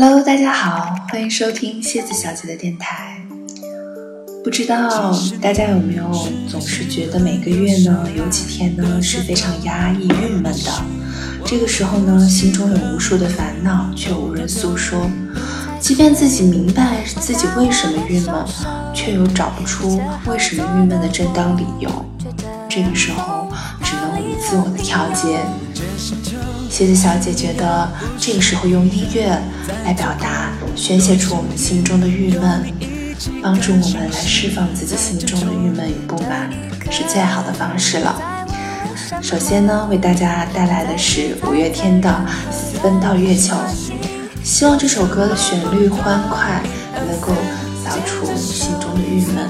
Hello，大家好，欢迎收听蝎子小姐的电台。不知道大家有没有总是觉得每个月呢有几天呢是非常压抑、郁闷的？这个时候呢，心中有无数的烦恼，却无人诉说。即便自己明白自己为什么郁闷，却又找不出为什么郁闷的正当理由。这个时候，只能自我的调节。蝎子小姐觉得，这个时候用音乐来表达、宣泄出我们心中的郁闷，帮助我们来释放自己心中的郁闷与不满，是最好的方式了。首先呢，为大家带来的是五月天的《私奔到月球》，希望这首歌的旋律欢快，能够扫除心中的郁闷。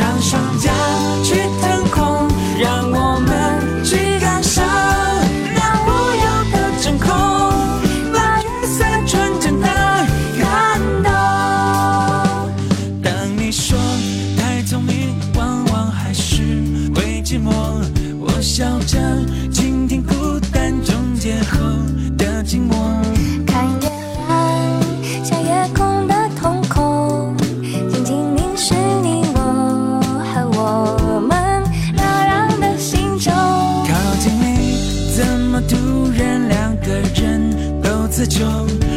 让双脚去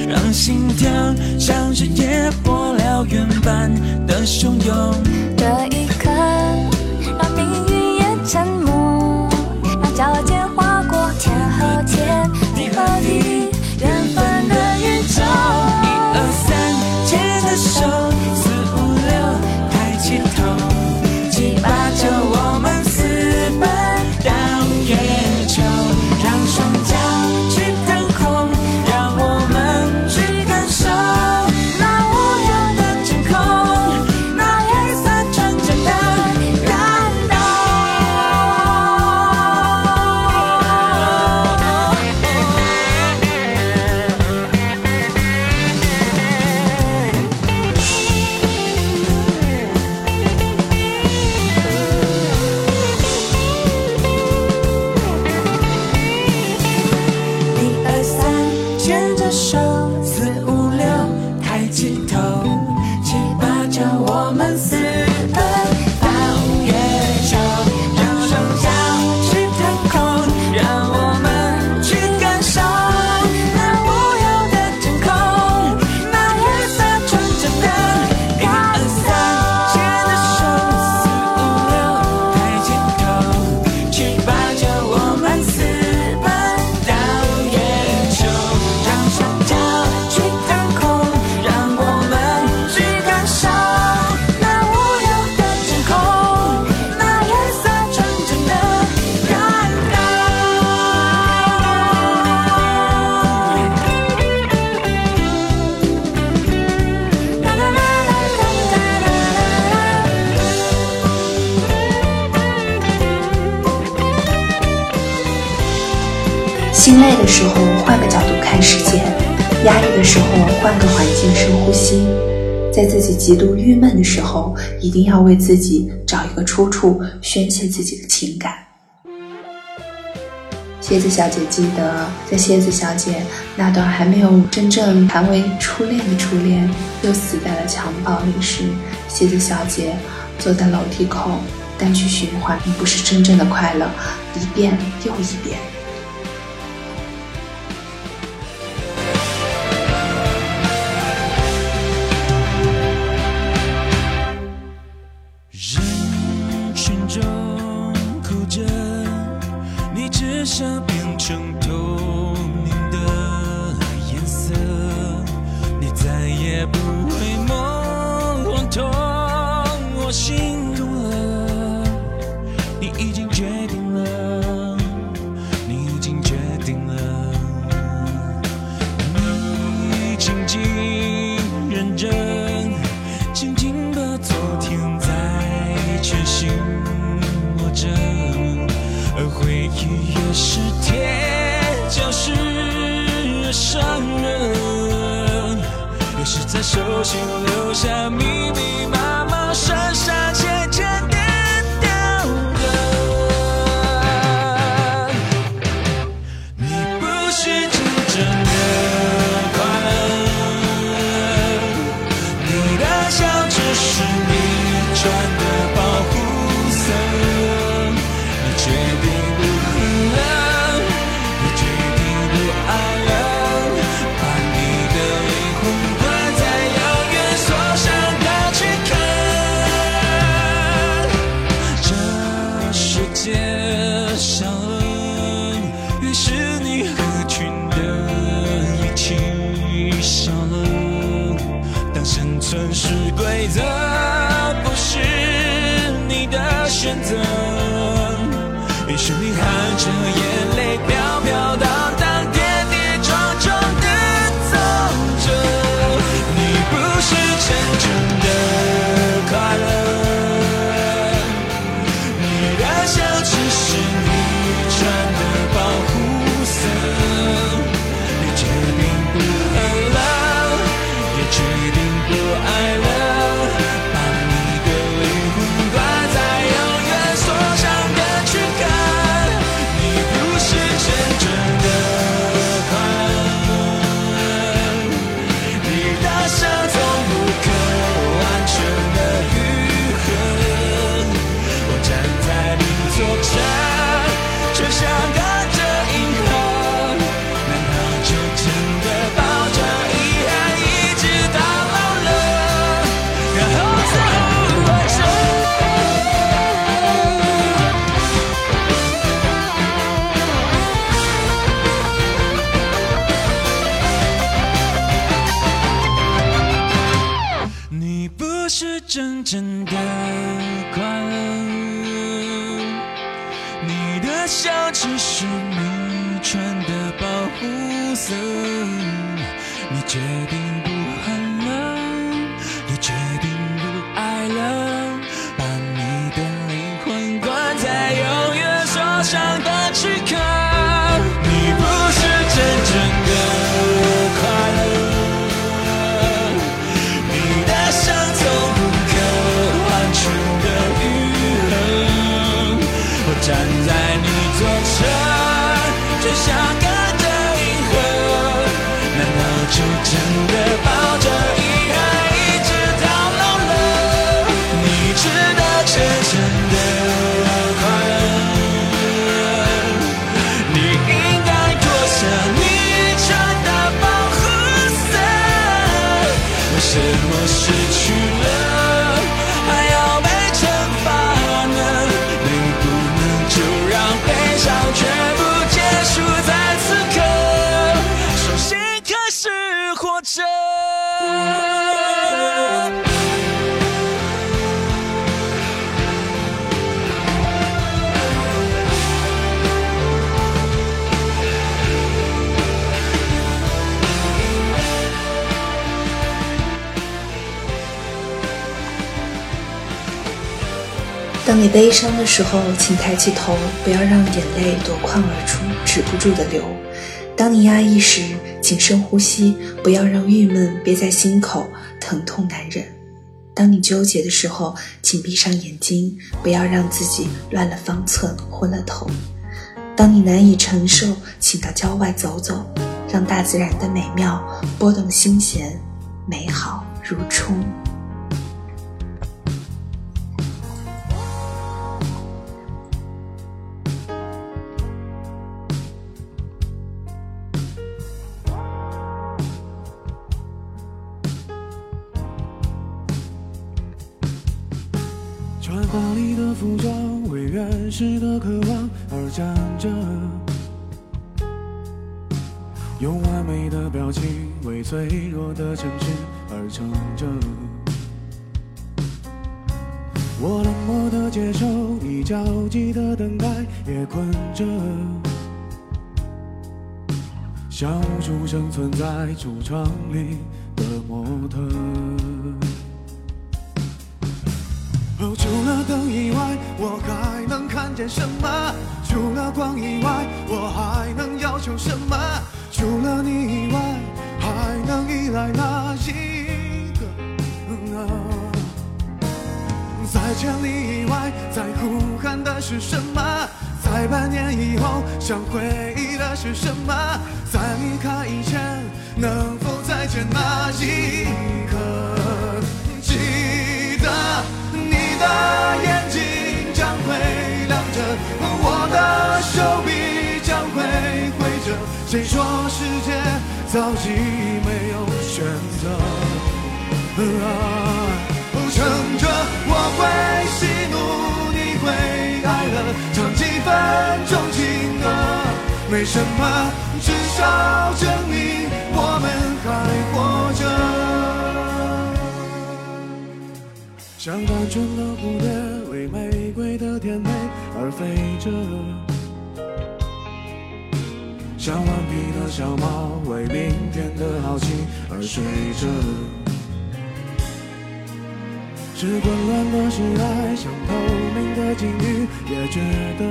让心跳像是野火燎原般的汹涌。这一刻，让命运也沉默，让脚尖划过天和天，地和地，心累的时候，换个角度看世界；压抑的时候，换个环境深呼吸。在自己极度郁闷的时候，一定要为自己找一个出处，宣泄自己的情感。蝎子小姐记得，在蝎子小姐那段还没有真正谈为初恋的初恋，又死在了襁褓里时，蝎子小姐坐在楼梯口，单曲循环《不是真正的快乐》，一遍又一遍。你决定不当你悲伤的时候，请抬起头，不要让眼泪夺眶而出，止不住的流。当你压抑时，请深呼吸，不要让郁闷憋在心口，疼痛难忍。当你纠结的时候，请闭上眼睛，不要让自己乱了方寸，昏了头。当你难以承受，请到郊外走走，让大自然的美妙拨动心弦，美好如初。华丽的服装，为原始的渴望而站着，用完美的表情为脆弱的城市而撑着。我冷漠的接受，你焦急的等待，也困着，像无数生存在橱窗里的模特。除了灯以外，我还能看见什么？除了光以外，我还能要求什么？除了你以外，还能依赖哪一个？啊在千里以外，在呼喊的是什么？在百年以后，想回忆的是什么？在离开以前，能否再见谁说世界早已没有选择？啊，撑着我会喜怒，你会哀乐，唱几分钟情歌，没什么，至少证明我们还活着。像单纯的蝴蝶，为玫瑰的甜美而飞着，像顽皮的小猫为明天的好奇而睡着。是混乱的时代，像透明的鲸鱼，也觉得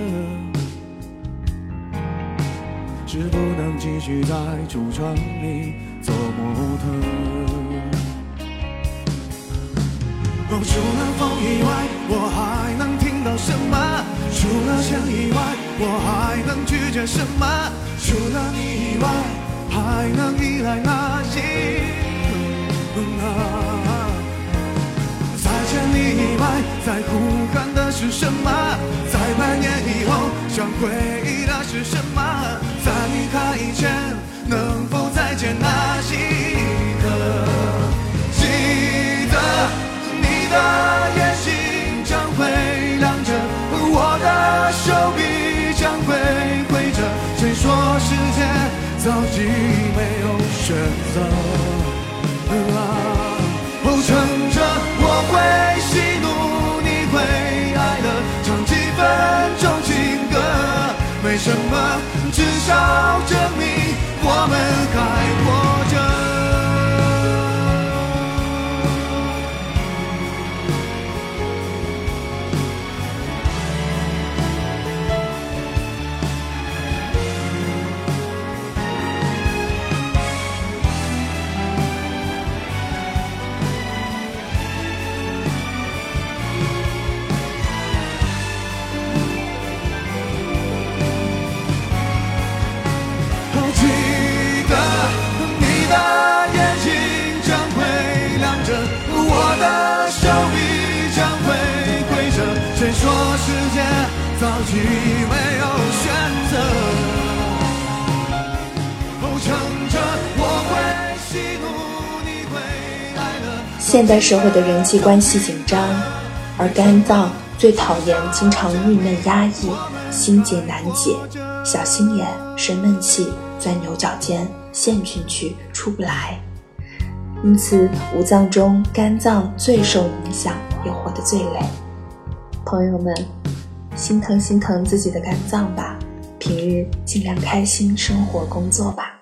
是不能继续在橱窗里做模特。哦，除了风以外，我还能听到什么？除了想以外，我还能拒绝什么？除了你以外，还能依赖哪一个啊？在千里以外，在呼喊的是什么？在百年以后，想回忆的是什么？在离开以前，能否再见那早已没有选择？早已没有选择？哦，乘着我会喜怒，你会哀乐。现代社会的人际关系紧张，而肝脏最讨厌经常郁闷压抑、心结难解、小心眼、生闷气、钻牛角尖、陷进去出不来。因此，五脏中肝脏最受影响，也活得最累。朋友们，心疼心疼自己的肝脏吧，平日尽量开心生活工作吧。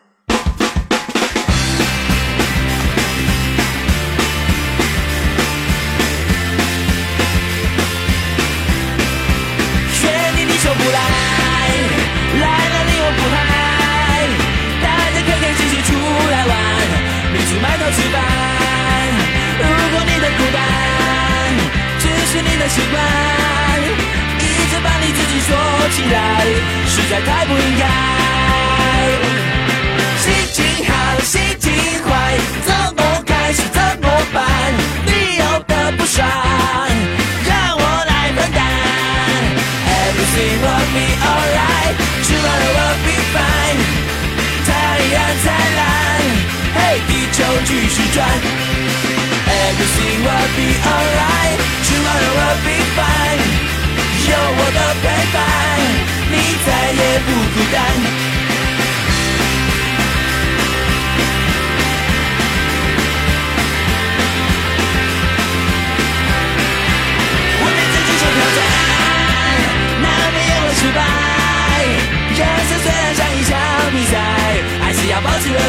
实在太不应该。心情好，心情坏，怎么开始怎么办？你有的不爽，让我来分担。Everything will be alright, tomorrow will be fine。太阳灿烂，嘿，地球继续转。Everything will be alright,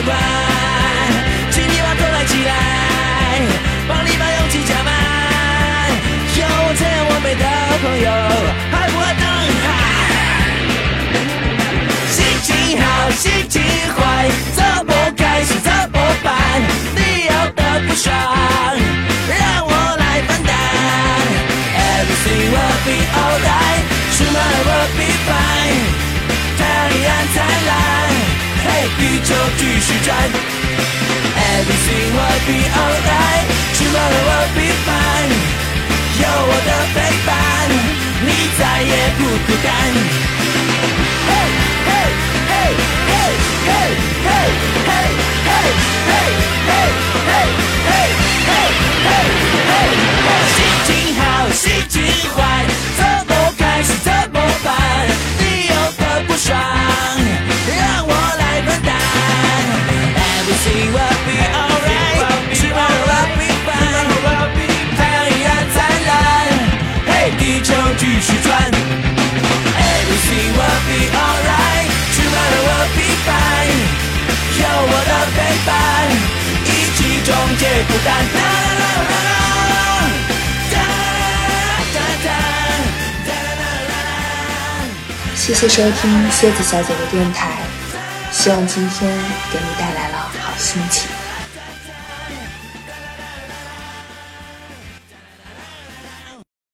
bye. 就，继续转。Everything will be alright, tomorrow will be fine。有我的陪伴，你再也不孤单。嘿，嘿，嘿，嘿，嘿，嘿，嘿，嘿，嘿，嘿，嘿，嘿，嘿，嘿，心情好，心情坏，谢谢收听蝎子小姐的电台，希望今天给你带来了好心情。